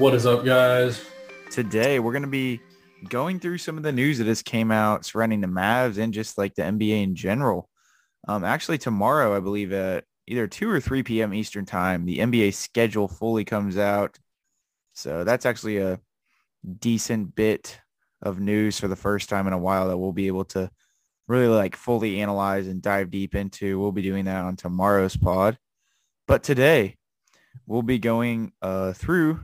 What is up, guys? Today, we're going to be going through some of the news that has came out surrounding the Mavs and just like the NBA in general. Um, actually, tomorrow, I believe at either 2 or 3 p.m. Eastern time, the NBA schedule fully comes out. So that's actually a decent bit of news for the first time in a while that we'll be able to really like fully analyze and dive deep into. We'll be doing that on tomorrow's pod. But today we'll be going uh, through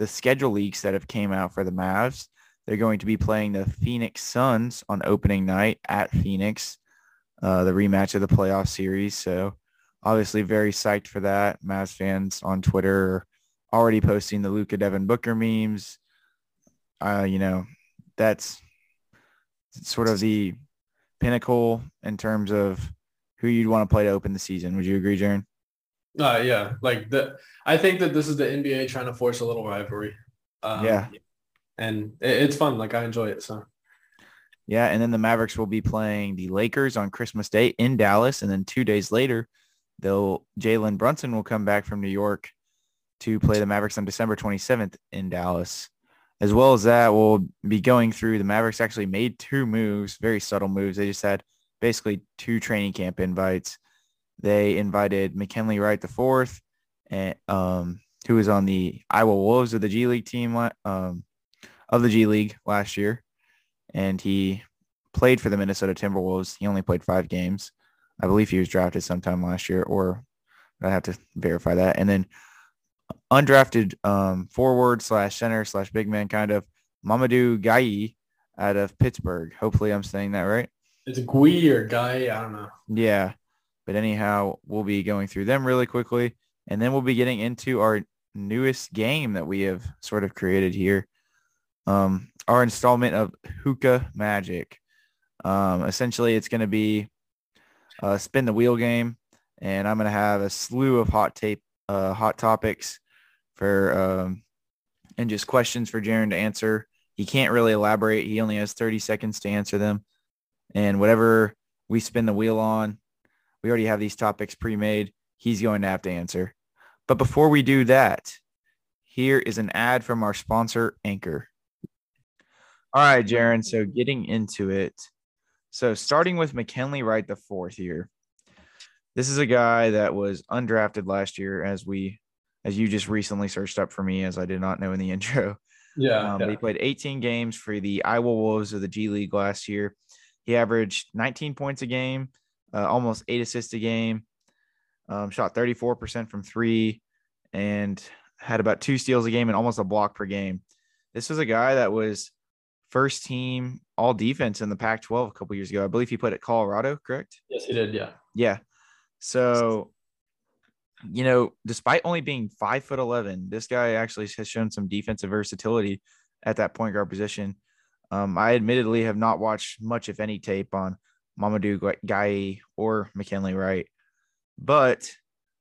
the schedule leaks that have came out for the Mavs. They're going to be playing the Phoenix Suns on opening night at Phoenix, uh, the rematch of the playoff series. So obviously very psyched for that. Mavs fans on Twitter already posting the Luka Devin Booker memes. Uh, you know, that's sort of the pinnacle in terms of who you'd want to play to open the season. Would you agree, Jaren? Uh, yeah, like the. I think that this is the NBA trying to force a little rivalry. Um, yeah, and it, it's fun. Like I enjoy it. So. Yeah, and then the Mavericks will be playing the Lakers on Christmas Day in Dallas, and then two days later, they'll Jalen Brunson will come back from New York to play the Mavericks on December 27th in Dallas. As well as that, we'll be going through the Mavericks actually made two moves, very subtle moves. They just had basically two training camp invites. They invited McKinley Wright the fourth, and um, who was on the Iowa Wolves of the G League team um, of the G League last year, and he played for the Minnesota Timberwolves. He only played five games. I believe he was drafted sometime last year, or I have to verify that. And then undrafted um, forward slash center slash big man kind of Mamadou Gueye out of Pittsburgh. Hopefully I'm saying that right. It's Gui or Guy. I don't know. Yeah. But anyhow, we'll be going through them really quickly. And then we'll be getting into our newest game that we have sort of created here. Um, our installment of Hookah Magic. Um, essentially, it's going to be a spin the wheel game. And I'm going to have a slew of hot tape, uh, hot topics for um, and just questions for Jaren to answer. He can't really elaborate. He only has 30 seconds to answer them. And whatever we spin the wheel on, we already have these topics pre-made. He's going to have to answer. But before we do that, here is an ad from our sponsor, Anchor. All right, Jaren. So getting into it. So starting with McKinley Wright the fourth here. This is a guy that was undrafted last year, as we as you just recently searched up for me, as I did not know in the intro. Yeah, um, yeah. He played 18 games for the Iowa Wolves of the G League last year. He averaged 19 points a game, uh, almost eight assists a game, um, shot 34% from three, and had about two steals a game and almost a block per game. This was a guy that was first team all defense in the Pac 12 a couple years ago. I believe he played at Colorado, correct? Yes, he did. Yeah. Yeah. So you know, despite only being five foot eleven, this guy actually has shown some defensive versatility at that point guard position. Um, I admittedly have not watched much, if any, tape on Mamadou Gueye or McKinley Wright, but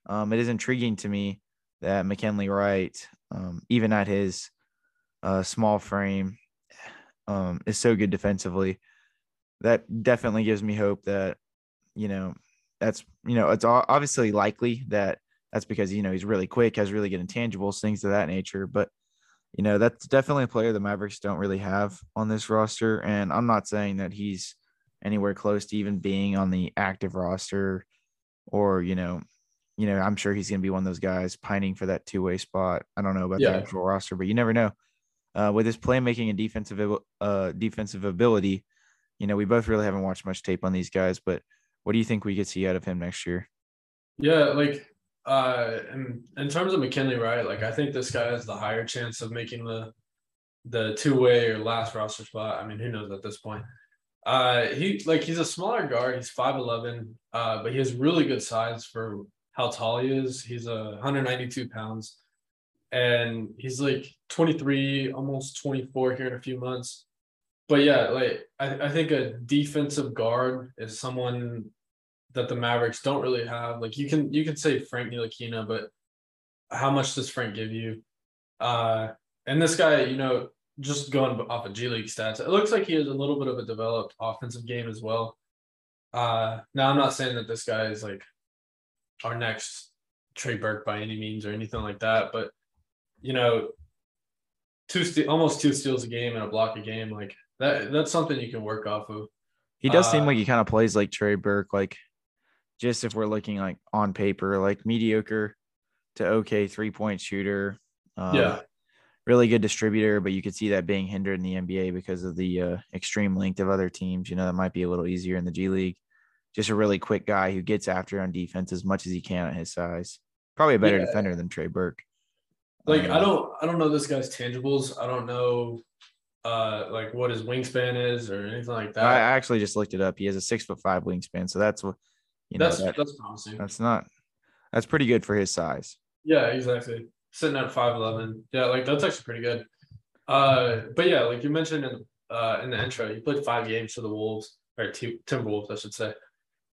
um, it is intriguing to me that McKinley Wright, um, even at his uh, small frame, um, is so good defensively. That definitely gives me hope that, you know, that's, you know, it's obviously likely that that's because you know he's really quick, has really good intangibles, things of that nature. But you know that's definitely a player the Mavericks don't really have on this roster, and I'm not saying that he's anywhere close to even being on the active roster, or you know, you know, I'm sure he's going to be one of those guys pining for that two way spot. I don't know about Yeah. the actual roster, but you never know. Uh, with his playmaking and defensive uh, defensive ability, you know, we both really haven't watched much tape on these guys, but what do you think we could see out of him next year? Yeah, like uh in, in terms of McKinley, right? Like I think this guy has the higher chance of making the the two way or last roster spot. I mean, who knows at this point. Uh he like he's a smaller guard, he's 5'11, uh, but he has really good size for how tall he is. He's a uh, 192 pounds. and he's like 23, almost 24 here in a few months. But yeah, like I, I think a defensive guard is someone that the Mavericks don't really have. Like you can you can say Frank Ntilikina, but how much does Frank give you? Uh, and this guy, you know, just going off of G League stats, it looks like he has a little bit of a developed offensive game as well. Uh, now I'm not saying that this guy is like our next Trey Burke by any means or anything like that, but you know, two ste- almost two steals a game and a block a game, like that that's something you can work off of. He does seem Uh, like he kind of plays like Trey Burke, like just if we're looking like on paper, like mediocre to okay three point shooter. Um, yeah, really good distributor, but you could see that being hindered in the NBA because of the uh, extreme length of other teams. You know, that might be a little easier in the G League. Just a really quick guy who gets after on defense as much as he can at his size. Probably a better Yeah. defender than Trey Burke. like I Um, don't I don't know this guy's tangibles. I don't know uh like what his wingspan is or anything like that. I I actually just looked it up. He has a six foot five wingspan, so that's what you know. that's that- that's promising. that's not that's pretty good for his size. Yeah, exactly. Sitting at five eleven. Yeah, like that's actually pretty good. Uh, but yeah, like you mentioned in uh in the intro, he played five games for the Wolves or two Timberwolves, I should say.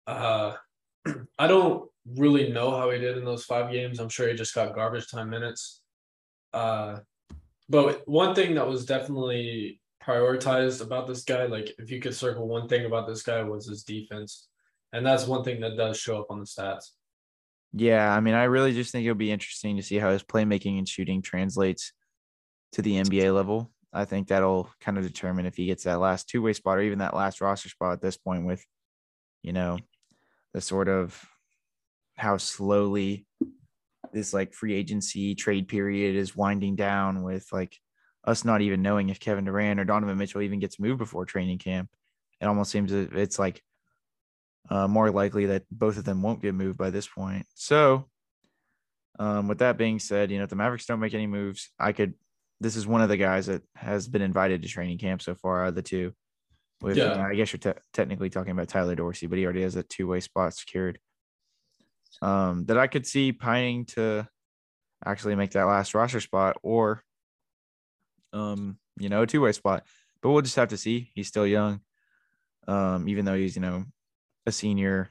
Uh, I don't really know how he did in those five games. I'm sure he just got garbage time minutes. Uh, but one thing that was definitely prioritized about this guy, like if you could circle one thing about this guy, was his defense, and that's one thing that does show up on the stats. Yeah, I mean, I really just think it'll be interesting to see how his playmaking and shooting translates to the NBA level. I think that'll kind of determine if he gets that last two way spot or even that last roster spot at this point with, you know, the sort of how slowly this like free agency trade period is winding down with like us not even knowing if Kevin Durant or Donovan Mitchell even gets moved before training camp. It almost seems it's like uh, more likely that both of them won't get moved by this point. So, um, with that being said, you know, if the Mavericks don't make any moves, I could. This is one of the guys that has been invited to training camp so far out of the two. With, Yeah. uh, I guess you're te- technically talking about Tyler Dorsey, but he already has a two way spot secured. Um, that I could see pining to actually make that last roster spot or, um, you know, a two way spot. But we'll just have to see. He's still young. Um, even though he's, you know, a senior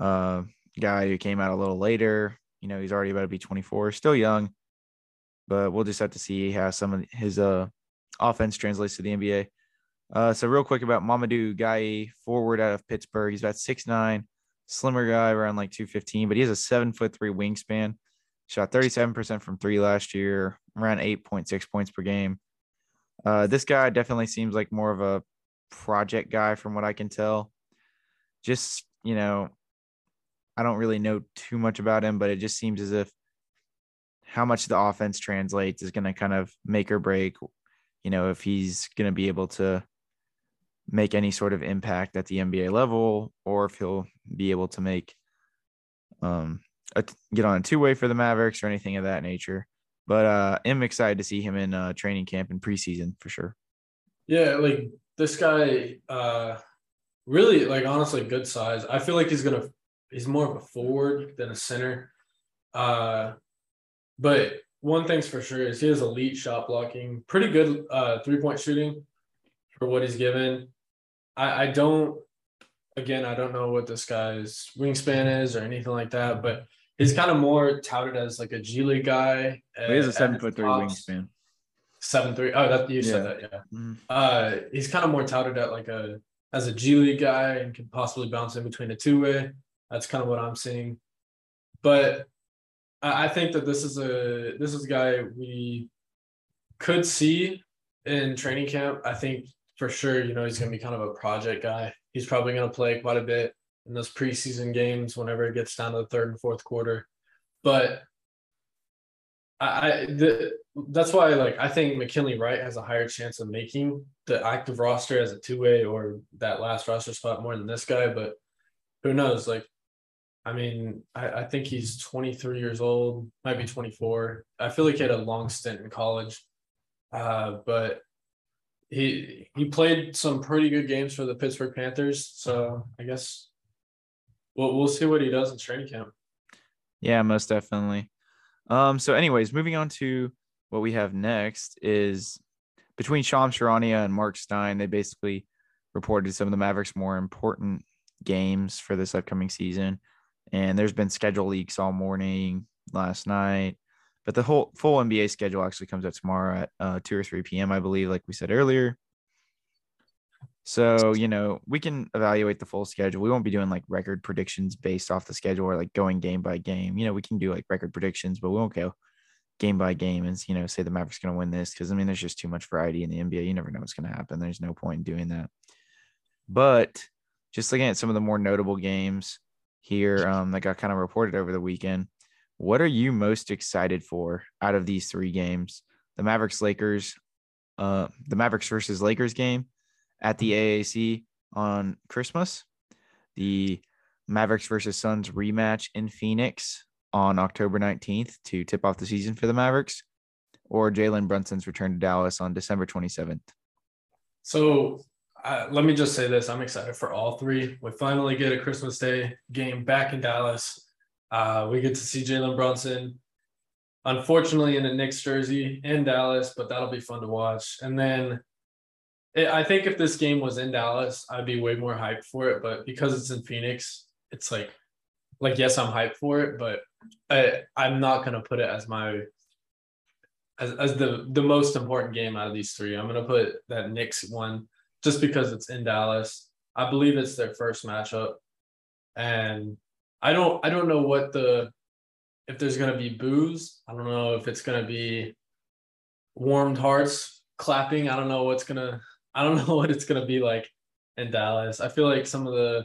uh, guy who came out a little later. You know, he's already about to be 24, still young, but we'll just have to see how some of his uh, offense translates to the NBA. Uh, so real quick about Mamadou Guy, forward out of Pittsburgh. He's about six nine, slimmer guy around like 215, but he has a seven foot three wingspan. Shot 37% from three last year, around 8.6 points per game. Uh, this guy definitely seems like more of a project guy from what I can tell just you know i don't really know too much about him but it just seems as if how much the offense translates is going to kind of make or break you know if he's going to be able to make any sort of impact at the nba level or if he'll be able to make um a, get on a two-way for the mavericks or anything of that nature. But uh i'm excited to see him in uh training camp and preseason for sure. Yeah, like this guy, uh, really like honestly good size. I feel like he's gonna he's more of a forward than a center. Uh, but one thing's for sure is he has elite shot blocking, pretty good uh three point shooting for what he's given. I I don't again I don't know what this guy's wingspan is or anything like that, but he's kind of more touted as like a G League guy. he has a seven foot three tops. wingspan Seven three. Oh, that you said Yeah. that, yeah Mhm. uh he's kind of more touted at like a as a G League guy and can possibly bounce in between a two way. That's kind of what I'm seeing. But I, think that this is a this is a guy we could see in training camp. I think for sure, you know, he's gonna be kind of a project guy. He's probably gonna play quite a bit in those preseason games whenever it gets down to the third and fourth quarter. But I the, that's why like I think McKinley Wright has a higher chance of making the active roster as a two way or that last roster spot more than this guy. But who knows? Like, I mean, I, I think he's 23 years old, might be 24. I feel like he had a long stint in college, uh, but he he played some pretty good games for the Pittsburgh Panthers. So I guess we'll we'll see what he does in training camp. Yeah, most definitely. Um, so anyways, moving on to what we have next is between Shams Charania and Mark Stein, they basically reported some of the Mavericks' more important games for this upcoming season. And there's been schedule leaks all morning, last night, but the whole full NBA schedule actually comes out tomorrow at uh, 2 or 3 p.m., I believe, like we said earlier. So, you know, we can evaluate the full schedule. We won't be doing like record predictions based off the schedule or like going game by game. You know, we can do like record predictions, but we won't go game by game and, you know, say the Mavericks going to win this because I mean, there's just too much variety in the NBA. You never know what's going to happen. There's no point in doing that. But just looking at some of the more notable games here um, that got kind of reported over the weekend, what are you most excited for out of these three games? The Mavericks Lakers, uh, the Mavericks versus Lakers game at the AAC on Christmas, the Mavericks versus Suns rematch in Phoenix on October 19th to tip off the season for the Mavericks, or Jalen Brunson's return to Dallas on December 27th. So uh, let me just say this I'm excited for all three. We finally get a Christmas Day game back in Dallas. Uh, we get to see Jalen Brunson, unfortunately, in a Knicks jersey in Dallas, but that'll be fun to watch. And then it, I think if this game was in Dallas, I'd be way more hyped for it. But because it's in Phoenix, it's like, like yes, I'm hyped for it, but I, I'm not gonna put it as my as, as the the most important game out of these three. I'm gonna put that Knicks one just because it's in Dallas. I believe it's their first matchup, and I don't I don't know what the if there's gonna be boos. I don't know if it's gonna be warmed hearts clapping. I don't know what's gonna I don't know what it's gonna be like in Dallas. I feel like some of the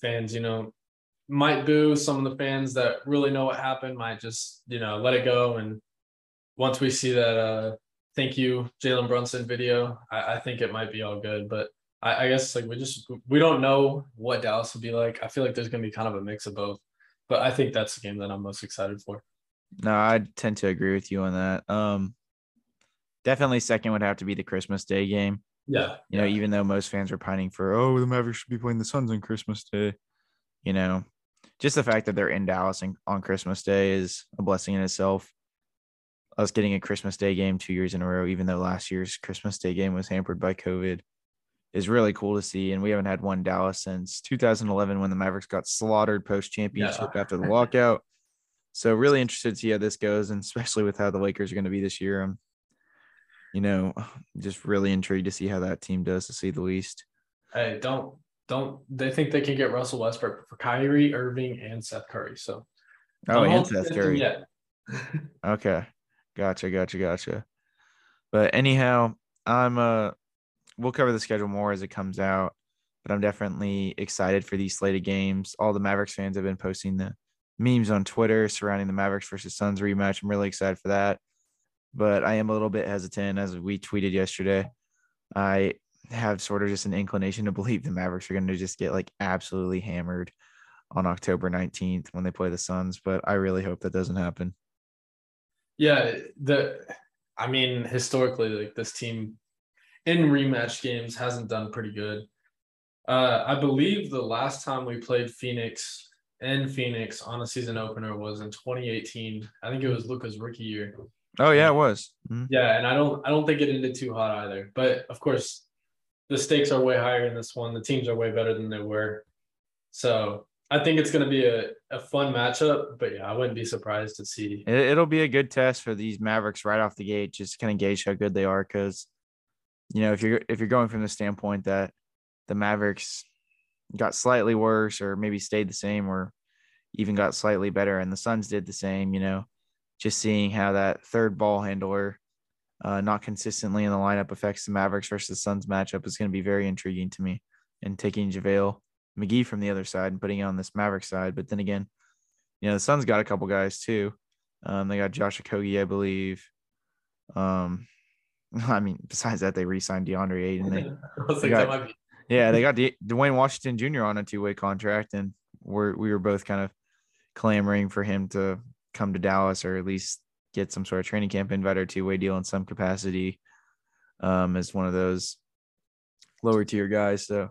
fans, you know, might boo. Some of the fans that really know what happened might just, you know, let it go. And once we see that uh thank you, Jalen Brunson video, I, I think it might be all good. But I, I guess like we just we don't know what Dallas will be like. I feel like there's gonna be kind of a mix of both, but I think that's the game that I'm most excited for. No, I tend to agree with you on that. Um, definitely second would have to be the Christmas Day game. Yeah, You know, even though most fans are pining for, oh, the Mavericks should be playing the Suns on Christmas Day. You know, just the fact that they're in Dallas and on Christmas Day is a blessing in itself. Us getting a Christmas Day game two years in a row, even though last year's Christmas Day game was hampered by COVID, is really cool to see. And we haven't had one Dallas since 2011 when the Mavericks got slaughtered post championship Yeah. after the walkout. So really interested to see how this goes, and especially with how the Lakers are going to be this year. I'm, you know, just really intrigued to see how that team does, to say the least. Hey, don't don't they think they can get Russell Westbrook for Kyrie Irving and Seth Curry? So Oh, and Seth Curry. Okay. Gotcha, gotcha, gotcha. But anyhow, I'm uh we'll cover the schedule more as it comes out, but I'm definitely excited for these slated games. All the Mavericks fans have been posting the memes on Twitter surrounding the Mavericks versus Suns rematch. I'm really excited for that. But I am a little bit hesitant as we tweeted yesterday. I have sort of just an inclination to believe the Mavericks are going to just get like absolutely hammered on October 19th when they play the Suns, but I really hope that doesn't happen. Yeah, the I mean historically, like this team in rematch games hasn't done pretty good. Uh, I believe the last time we played Phoenix in Phoenix on a season opener was in 2018. I think it was Luka's rookie year. Oh yeah, it was. Mhm. Yeah, and I don't I don't think it ended too hot either. But of course, the stakes are way higher in this one. The teams are way better than they were. So I think it's gonna be a, a fun matchup. But yeah, I wouldn't be surprised to see. It, it'll be a good test for these Mavericks right off the gate, just to kind of gauge how good they are. Because, you know, if you're if you're going from the standpoint that the Mavericks got slightly worse, or maybe stayed the same, or even got slightly better, and the Suns did the same, you know, just seeing how that third ball handler, uh, not consistently in the lineup affects the Mavericks versus the Suns matchup is going to be very intriguing to me. And taking JaVale McGee from the other side and putting it on this Maverick side, but then again, you know, the Suns got a couple guys too. Um, they got Josh Okogie, I believe. Um, I mean, besides that, they re-signed DeAndre Ayton. They, they got- yeah, they got D- Duane Washington Jr. on a two-way contract, and we're we were both kind of clamoring for him to come to Dallas or at least get some sort of training camp invite or two-way deal in some capacity. Um, as one of those lower tier guys, so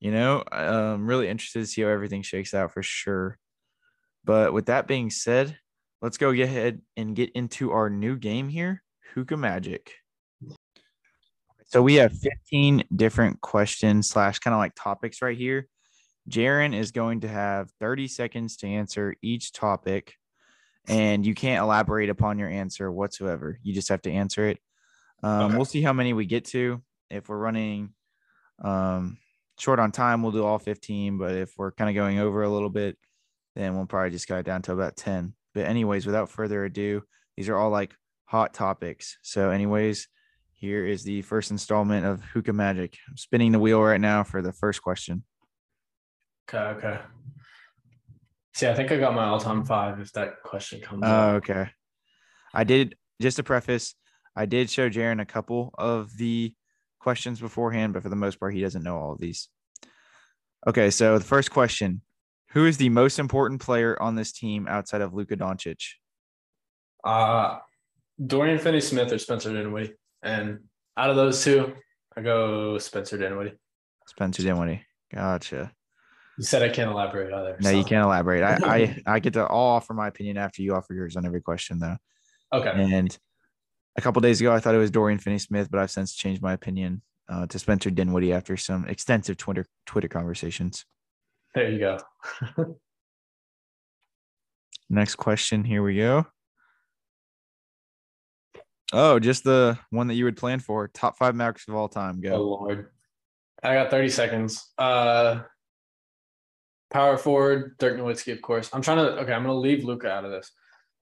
you know, I'm really interested to see how everything shakes out for sure. But with that being said, let's go ahead and get into our new game here, Hookah Magic. So we have 15 different questions slash kind of like topics right here. Jaren is going to have 30 seconds to answer each topic, and you can't elaborate upon your answer whatsoever. You just have to answer it. Um, Okay. We'll see how many we get to. If we're running um, short on time, we'll do all 15. But if we're kind of going over a little bit, then we'll probably just got it down to about 10. But, anyways, without further ado, these are all like hot topics. So, anyways, here is the first installment of Hookah Magic. I'm spinning the wheel right now for the first question. Okay, okay. See, I think I got my all-time five. If that question comes Oh, up. okay. I did just to preface, I did show Jaren a couple of the questions beforehand, but for the most part, he doesn't know all of these. Okay, so the first question Who is the most important player on this team outside of Luka Doncic? Uh Dorian Finney-Smith or Spencer Dinwiddie, and out of those two, I go Spencer Dinwiddie. Spencer Dinwiddie. Gotcha. You said I can't elaborate either. No, you can't elaborate. I, I I get to all offer my opinion after you offer yours on every question, though. Okay. And a couple days ago, I thought it was Dorian Finney-Smith, but I've since changed my opinion uh, to Spencer Dinwiddie after some extensive Twitter Twitter conversations. There you go. Next question. Here we go. Oh, just the one that you would plan for. Top five Mavericks of all time. Go. Oh. Lord. I got 30 seconds. Uh power forward, Dirk Nowitzki, of course. I'm trying to okay, I'm gonna leave Luka out of this.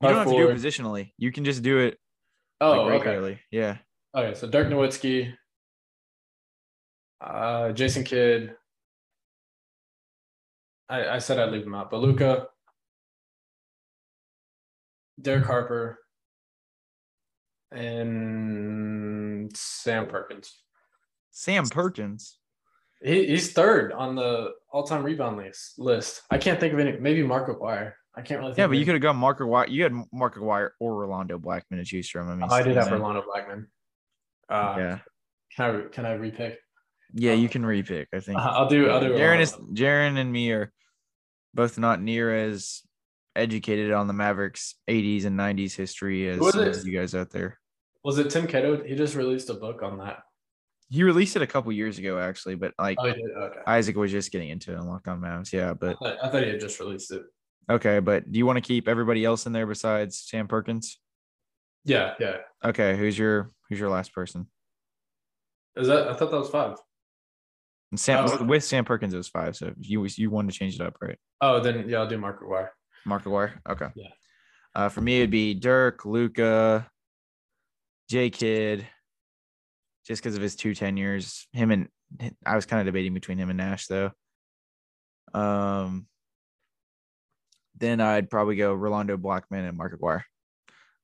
You don't Power have to do it positionally. You can just do it Oh, like okay. Yeah. Okay, so Dirk Nowitzki, uh, Jason Kidd. I, I said I'd leave him out, but Luka, Derek Harper, and Sam Perkins. Sam Perkins. He, he's third on the all-time rebound list. List. I can't think of any. Maybe Mark McGuire. I can't really. Think Yeah, but you could have gone Mark Aguirre. You had Mark Aguirre or Rolando Blackman to choose from. I mean, Oh, I did have man. Rolando Blackman. Uh, Yeah. Can I can I repick? Yeah, you can repick. I think. Uh, I'll do. I'll do. Jaren is Jaren and me are both not near as educated on the Mavericks 80s and 90s history as Who is some it? of you guys out there. Was it Tim Cato? He just released a book on that. He released it a couple years ago, actually, but like Oh. Okay. Isaac was just getting into it on Locked On Mavs. Yeah, I but thought, I thought he had just released it. okay. But do you want to keep everybody else in there besides Sam Perkins? Yeah, yeah. Okay, who's your who's your last person? Is that? I thought that was five. And Sam Oh. with Sam Perkins it was five. So you you wanted to change it up, right? Oh, then yeah, I'll do Mark McGuire. Mark Aguirre. Okay. Yeah. Uh, for me, it'd be Dirk, Luka, J Kidd, just because of his two tenures. Him and I was kind of debating between him and Nash though. Um, then I'd probably go Rolando Blackman and Mark Aguirre.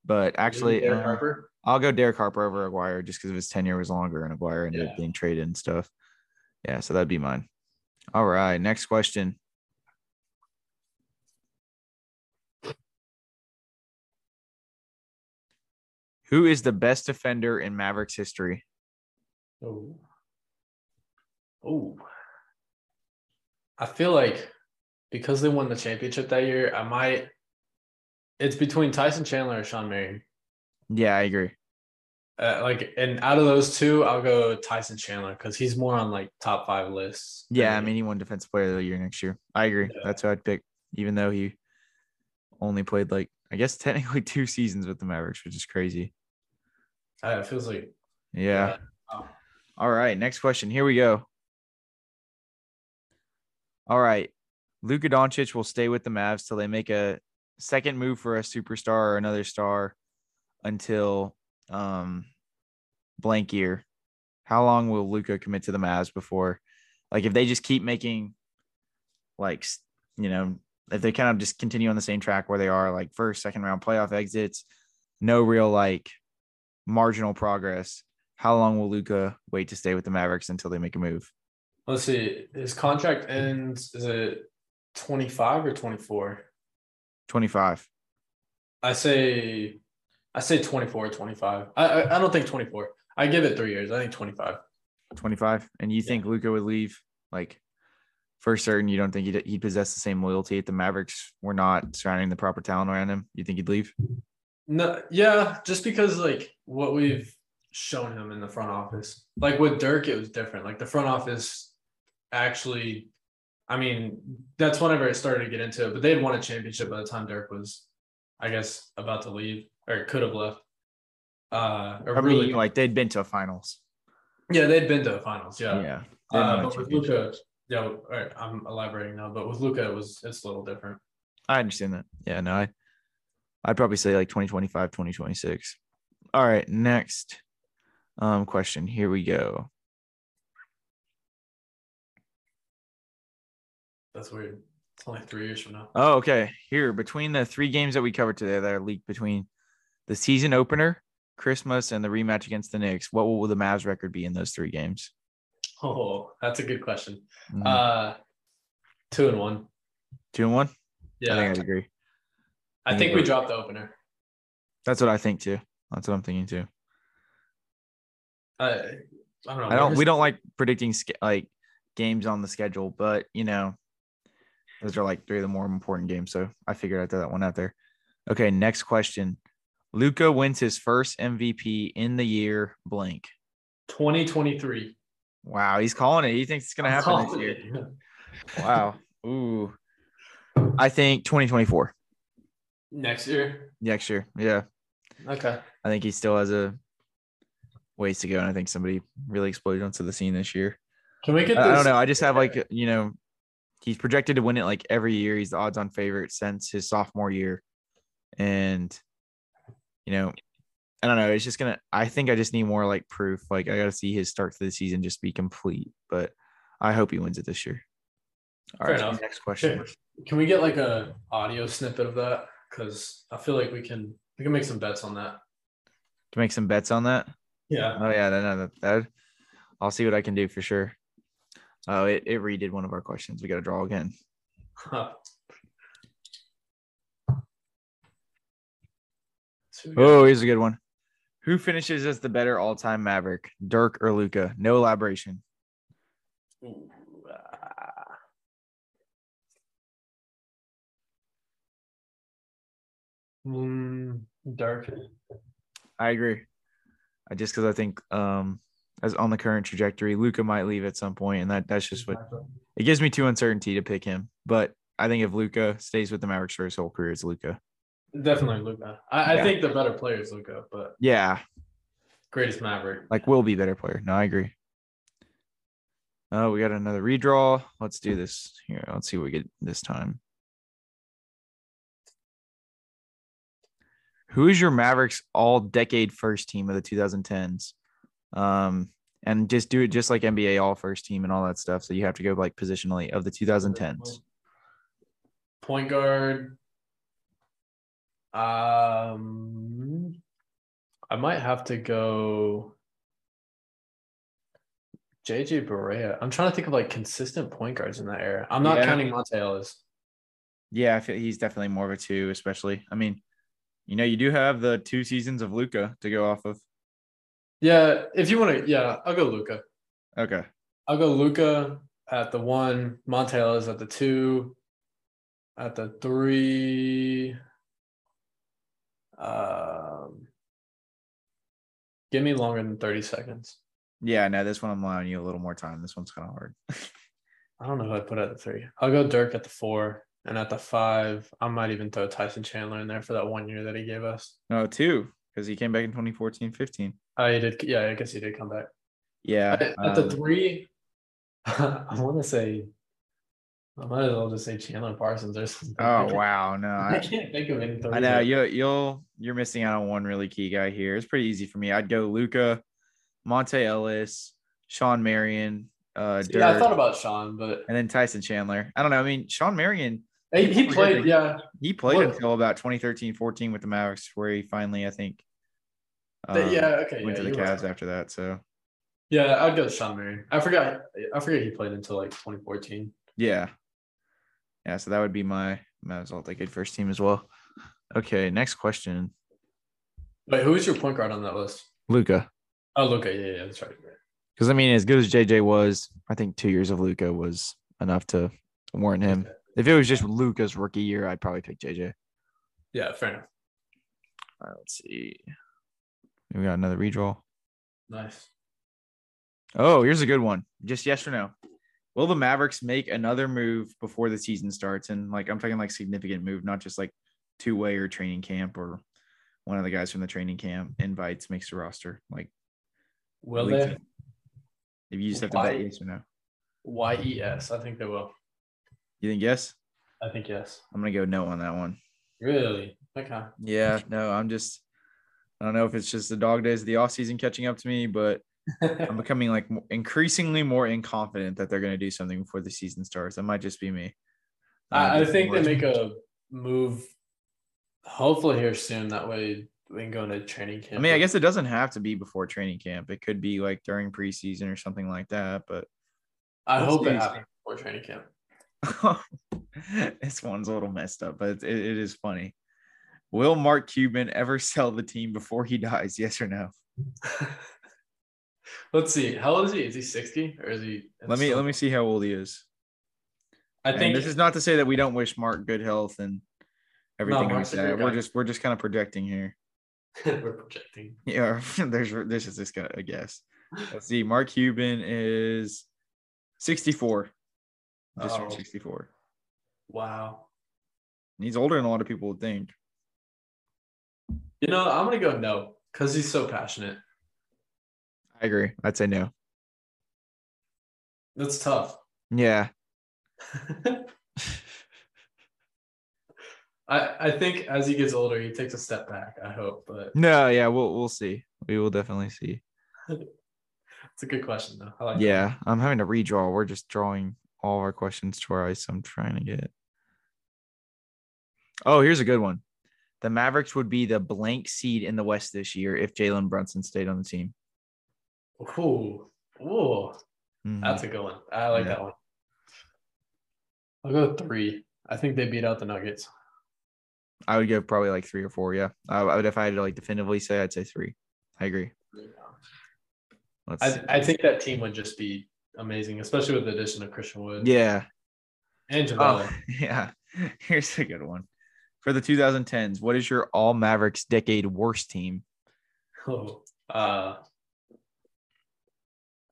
But actually, Derek uh, Harper. I'll go Derek Harper over Aguirre just because of his tenure was longer and Aguirre ended Yeah. up being traded and stuff. Yeah, so that'd be mine. All right, next question. Who is the best defender in Mavericks history? Oh. Oh. I feel like because they won the championship that year, I might. It's between Tyson Chandler or Shawn Marion. Yeah, I agree. Uh, like, and out of those two, I'll go Tyson Chandler because he's more on like top five lists. Yeah, I mean, he won Defensive Player of the Year next year. I agree. Yeah. That's who I'd pick, even though he only played like I guess technically two seasons with the Mavericks, which is crazy. Uh, it feels like Yeah. All right. Next question. Here we go. All right. Luka Doncic will stay with the Mavs till they make a second move for a superstar or another star until um blank year. How long will Luka commit to the Mavs before like if they just keep making like you know, if they kind of just continue on the same track where they are like first, second round playoff exits, no real like marginal progress. How long will Luka wait to stay with the Mavericks until they make a move? Let's see. His contract ends. Is it twenty five or twenty four? 25. I say, I say 24, 25. I, I I don't think twenty four. I give it three years. I think twenty five. 25. And you Yeah. think Luka would leave like for certain you don't think he'd, he'd possess the same loyalty if the Mavericks were not surrounding the proper talent around him? You think he'd leave? No, yeah, just because like what we've shown him in the front office. Like with Dirk, it was different. Like the front office actually, I mean, that's whenever it started to get into it. But they had won a championship by the time Dirk was, I guess, about to leave or could have left. Uh, or I mean, really, like they'd been to finals. yeah, they'd been to finals. Yeah, Yeah. Uh, but with. Luka, yeah, all right, I'm elaborating now. But with Luka, it was it's a little different. I understand that. Yeah, no, I I'd probably say like 2025, 2026. All right, next um question. Here we go. That's weird. It's only three years from now. Oh, okay. Here, between the three games that we covered today that are leaked between the season opener, Christmas, and the rematch against the Knicks, what will the Mavs record be in those three games? Oh, that's a good question. Mhm. Uh, two and one. Two and one? Yeah, I think I'd agree. I think we dropped the opener. That's what I think too. That's what I'm thinking too. I, I don't know. I don't. We don't like predicting like games on the schedule, but you know, those are like three of the more important games. So I figured I'd throw that one out there. Okay, next question. Luka wins his first MVP in the year blank. 2023. Wow, he's calling it. He thinks it's gonna I'm happen this year. Wow. Ooh. I think 2024 Next year. next year. Yeah. Okay. I think he still has a ways to go. And I think somebody really exploded onto the scene this year. Can we get I, this? I don't know. I just have like, you know, he's projected to win it like every year. He's the odds on favorite since his sophomore year. And, you know, I don't know. It's just going to, I think I just need more like proof. Like, I got to see his start to the season just be complete. But I hope he wins it this year. All Fair right. enough. Next question. Okay. Can we get like a audio snippet of that? Because I feel like we can we can make some bets on that. To make some bets on that. Yeah. Oh yeah, no, no, that, that I'll see what I can do for sure. Oh, it, it redid one of our questions. We got to draw again. Got- Oh, here's a good one. Who finishes as the better all-time Maverick, Dirk or Luka? No elaboration. Ooh, ah. Mm, Dirk. I agree. I just because I think um as on the current trajectory, Luka might leave at some point, and that that's just what it gives me too uncertainty to pick him. But I think if Luka stays with the Mavericks for his whole career, it's Luka. Definitely Luka. I, I think the better player is Luka, but Yeah, greatest Maverick. like will be better player. No, I agree. Oh, we got another redraw. Let's do this here. Let's see what we get this time. Who is your Mavericks all decade first team of the 2010s? Um, and just do it just like NBA all first team and all that stuff. So you have to go like positionally of the 2010s. Point guard. Um, I might have to go. JJ Barea. I'm trying to think of like consistent point guards in that era. I'm not Yeah. counting Monta Ellis. Yeah, I feel he's definitely more of a two, especially. I mean, you know, you do have the two seasons of Luka to go off of. Yeah, if you want to, yeah, I'll go Luka. Okay. I'll go Luka at the one, Monta Ellis at the two, at the three. Um, give me longer than 30 seconds. Yeah, no, this one I'm allowing you a little more time. This one's kind of hard. I don't know who I put at the three. I'll go Dirk at the four, and at the five, I might even throw Tyson Chandler in there for that one year that he gave us. No, two, because he came back in 2014, 15. Oh, he did. Yeah, I guess he did come back. Yeah. At, at the um, three, I want to say, I might as well just say Chandler Parsons or something. Oh wow, no, I I, can't think of any. I know you you'll you're missing out on one really key guy here. It's pretty easy for me. I'd go Luka, Monta Ellis, Shawn Marion, uh, Yeah, I thought about Shawn, but and then Tyson Chandler. I don't know. I mean, Shawn Marion, he, he played. did Yeah, he played What- until about 2013, 14 with the Mavericks, where he finally, I think, Th- um, yeah. Okay. went yeah, to the Cavs right. after that. So Yeah, I'd go to Shawn Marion. I forgot. I forget he played until like 2014. yeah, yeah. So that would be my Mavs all decade first team as well. Okay, next question, Wait, who was your point guard on that list? Luka. Oh, Luka. Yeah, yeah, that's right. Because I mean, as good as JJ was, I think two years of Luka was enough to warrant him. If it was just Luka's rookie year, I'd probably pick JJ. Yeah, fair enough. All right, let's see. We got another redraw. Nice. Oh, here's a good one. Just yes or no. Will the Mavericks make another move before the season starts? And like I'm talking like significant move, not just like two way or training camp or one of the guys from the training camp invites makes the roster. Like Will they? if you just have to Why? bet yes or no. Y E S. I think they will. You think yes? I think yes. I'm gonna go no on that one. Really? Okay. Yeah, no, I'm just I don't know if it's just the dog days of the off season catching up to me, but I'm becoming like increasingly more inconfident that they're going to do something before the season starts. That might just be me. I, I think they make a move. Hopefully here soon. That way we can go into training camp. I mean, I guess it doesn't have to be before training camp. It could be like during preseason or something like that. But I hope it happens before training camp. this one's a little messed up, but it, it is funny. Will Mark Cuban ever sell the team before he dies? Yes or no? Let's see. How old is he? Is he 60 or is he? Let me let me see how old he is. I And think this is not to say that we don't wish Mark good health and everything like a great that. We're guy. just we're just kind of projecting here. we're projecting. Yeah, there's this is just a guess. Let's see. Mark Cuban is 64. Just Oh. 64. Wow. And He's older than a lot of people would think. You know, I'm gonna go no because he's so passionate. I agree. I'd say no. That's tough. Yeah. I I think as he gets older, he takes a step back. I hope, but No, yeah, we'll we'll see. We will definitely see. it's a good question though. I like that. Yeah, I'm having to redraw. We're just drawing all of our questions twice. I'm trying to get. Oh, here's a good one. The Mavericks would be the blank seed in the West this year if Jalen Brunson stayed on the team. Ooh, ooh, Mhm. that's a good one. I like Yeah. that one. I'll go three. I think they beat out the Nuggets. I would go probably like three or four. Yeah, I, would if I had to like definitively say, I'd say three. I agree. Let's. I I think that team would just be amazing, especially with the addition of Christian Wood yeah. and JaVale. Oh, yeah. Here's a good one. For the 2010s, what is your all Mavericks decade worst team? Oh, uh,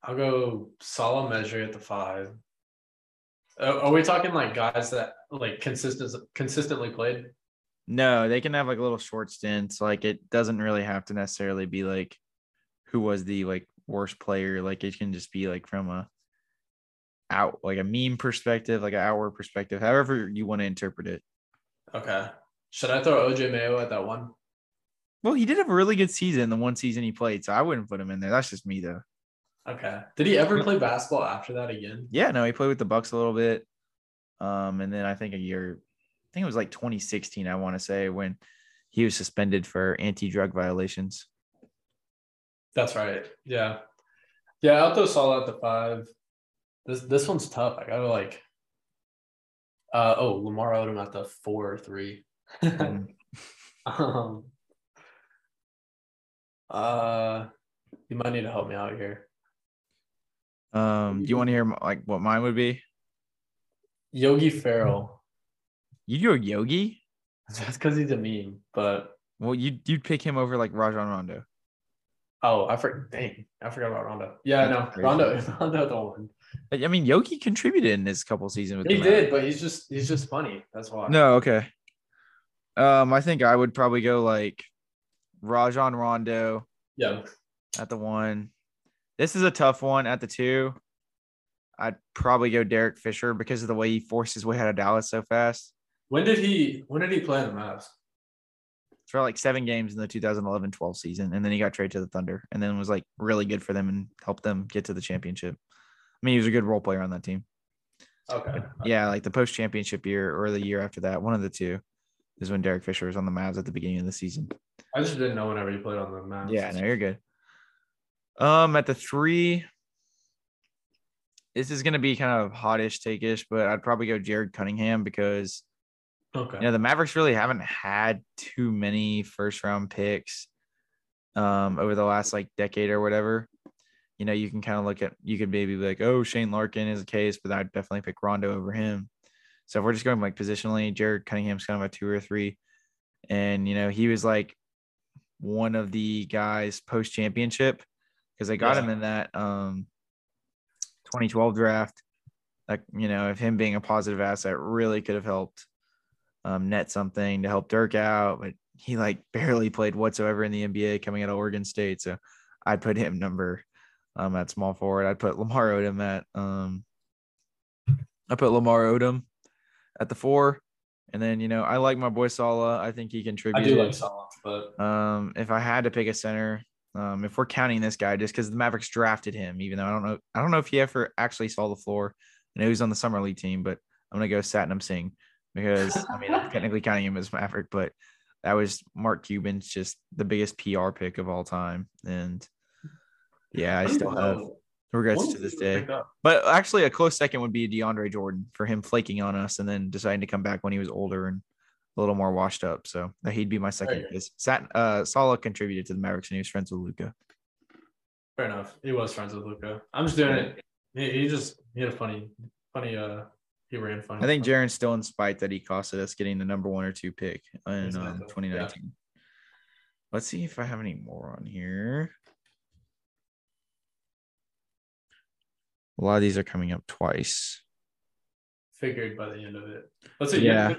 I'll go Salah Mejri at the five. Uh, are we talking like guys that like consistent consistently played? No, they can have like a little short stints. Like it doesn't really have to necessarily be like who was the like worst player. Like it can just be like from a out like a meme perspective, like an outward perspective, however you want to interpret it. Okay. Should I throw OJ Mayo at that one? Well, he did have a really good season the one season he played, so I wouldn't put him in there. That's just me though. Okay. Did he ever play basketball after that again? Yeah, no, he played with the Bucks a little bit. Um, and then I think a year, I think it was like 2016, I want to say, when he was suspended for anti-drug violations. That's right. Yeah. Yeah, I'll throw at the five. This this one's tough. I gotta like uh oh Lamar Odom at the four or three. Um, um uh you might need to help me out here. Um, do you want to hear like what mine would be? Yogi Ferrell. You do a Yogi? That's because he's a meme, but Well, you you'd pick him over like Rajon Rondo. Oh I forgot dang, I forgot about Rondo. Yeah, That's no, crazy. Rondo Rondo the one. I I mean, Yogi contributed in this couple seasons with He the did, but he's just he's just funny. That's why. No, okay. Um, I think I would probably go like Rajon Rondo Yeah. at the one. This is a tough one at the two. I'd probably go Derek Fisher because of the way he forced his way out of Dallas so fast. When did he when did he play in the Mavs? For like seven games in the 2011-12 season, and then he got traded to the Thunder, and then was like really good for them and helped them get to the championship. I mean, he was a good role player on that team. Okay. Yeah, like the post championship year or the year after that, one of the two, is when Derek Fisher was on the Mavs at the beginning of the season. I just didn't know whenever he played on the Mavs. Yeah, no, you're good. Um, at the three, this is gonna be kind of hottish, take-ish, but I'd probably go Jared Cunningham because Okay. you know the Mavericks really haven't had too many first round picks um over the last like decade or whatever. you know, you can kind of look at you could maybe be like, oh, Shane Larkin is a case, but I'd definitely pick Rondo over him. So if we're just going like positionally, Jared Cunningham's kind of a two or three. And you know, he was like one of the guys post championship because I got Yeah. him in that um 2012 draft. Like, you know, if him being a positive asset really could have helped um, net something to help Dirk out, but he like barely played whatsoever in the NBA coming out of Oregon State. So I'd put him number um, at small forward. I'd put Lamar Odom at um, I put Lamar Odom at the four, and then you know I like my boy Salah. I think he contributes. I do like Salah, but Um, if I had to pick a center, um, if we're counting this guy, just because the Mavericks drafted him, even though I don't know, I don't know if he ever actually saw the floor. I know he was on the summer league team, but I'm gonna go Satnam Singh because I mean I'm technically counting him as Maverick, but that was Mark Cuban's just the biggest PR pick of all time, and yeah, I still have regrets to this day. But actually, a close second would be DeAndre Jordan for him flaking on us and then deciding to come back when he was older and a little more washed up. So that he'd be my second. Right. Because Sat uh, Salah contributed to the Mavericks and he was friends with Luka. Fair enough. He was friends with Luka. I'm just doing it. He, he just he had a funny, funny. Uh, he ran funny. I think Jaren's still in spite that he costed us getting the number one or two pick in um, Exactly. 2019. Let's see if I have any more on here. A lot of these are coming up twice. figured by the end of it. Let's see. Yeah.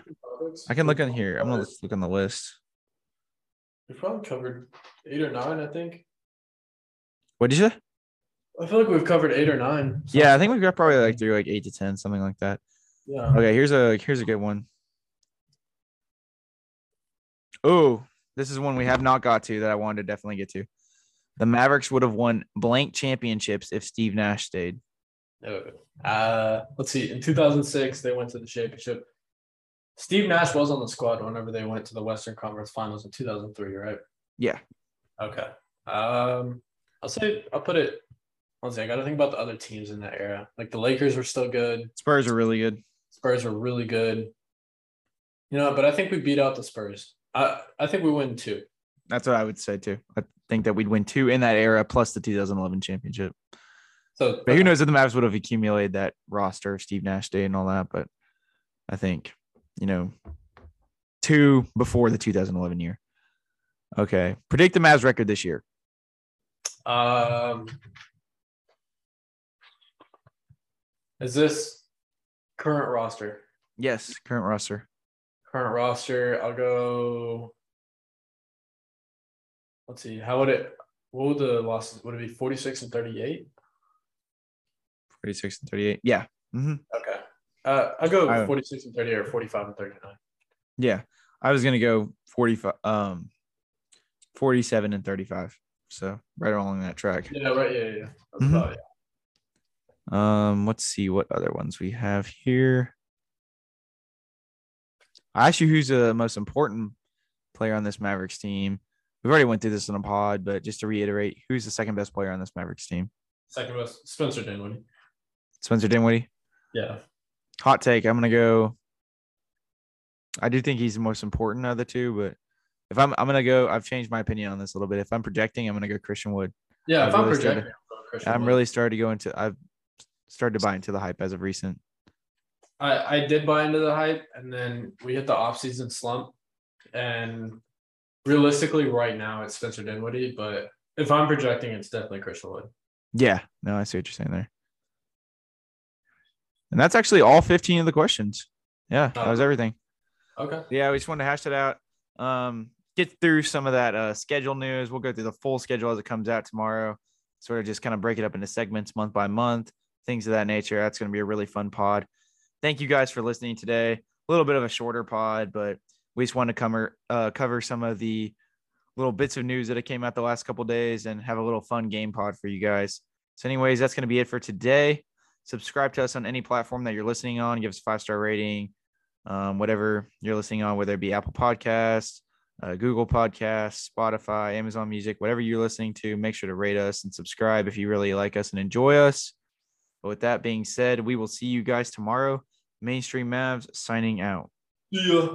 I can look on here. I'm gonna look on the list. We probably covered eight or nine. I think. What did you say? I feel like we've covered eight or nine. so- Yeah, I think we've got probably like through like eight to ten, something like that. Yeah. Okay, here's a here's a good one. Oh, this is one we have not got to that I wanted to definitely get to. The Mavericks would have won blank championships if Steve Nash stayed. Uh, let's see. In 2006, they went to the championship. Steve Nash was on the squad whenever they went to the Western Conference Finals in 2003, right? Yeah. Okay. Um, I'll say I'll put it. Let's see. I got to think about the other teams in that era. Like the Lakers were still good. Spurs are really good. Spurs were really good. You know, but I think we beat out the Spurs. I I think we win two. That's what I would say too. I think that we'd win two in that era plus the 2011 championship. So But who knows if the Mavs would have accumulated that roster, Steve Nash Day and all that. But I think, you know, two before the 2011 year. Okay. Predict the Mavs record this year. Um, is this current roster? Yes, current roster. Current roster. I'll go. Let's see. How would it? What would the losses? Would it be forty six and thirty eight? 46 and 38. Yeah. hmm Okay. Uh, I'll go forty six and thirty eight or forty five and thirty nine. Yeah. I was gonna go 45 um 47 and 35. So right along that track. Yeah. Right. Yeah. Yeah. That's Mhm. about it. Um, let's see what other ones we have here. I asked you who's the most important player on this Mavericks team. We've already went through this in a pod, but just to reiterate, who's the second best player on this Mavericks team? Second best, Spencer Dinwiddie. Spencer Dinwiddie. Yeah. Hot take. I'm gonna go. I do think he's the most important of the two, but if I'm I'm gonna go, I've changed my opinion on this a little bit. If I'm projecting, I'm gonna go Christian Wood. Yeah. I've If I'm really started- I'll go Christian I'm Wood. really started to go into. I've started to buy into the hype as of recent. I, I did buy into the hype and then we hit the offseason slump. And realistically, right now it's Spencer Dinwiddie, but if I'm projecting, it's definitely Christian Wood. Yeah, no, I see what you're saying there. And that's actually all 15 of the questions. Yeah, that was Oh. everything. Okay. Yeah, we just wanted to hash it out. Um, get through some of that uh, schedule news. We'll go through the full schedule as it comes out tomorrow. Sort of just kind of break it up into segments month by month, things of that nature. That's going to be a really fun pod. Thank you guys for listening today. A little bit of a shorter pod, but we just want to cover uh, cover some of the little bits of news that came out the last couple days and have a little fun game pod for you guys. So, anyways, that's going to be it for today. Subscribe to us on any platform that you're listening on. Give us a five star rating, um, whatever you're listening on, whether it be Apple Podcasts, uh, Google Podcasts, Spotify, Amazon Music, whatever you're listening to. Make sure to rate us and subscribe if you really like us and enjoy us. But with that being said, we will see you guys tomorrow. Mainstream Mavs signing out. Yeah.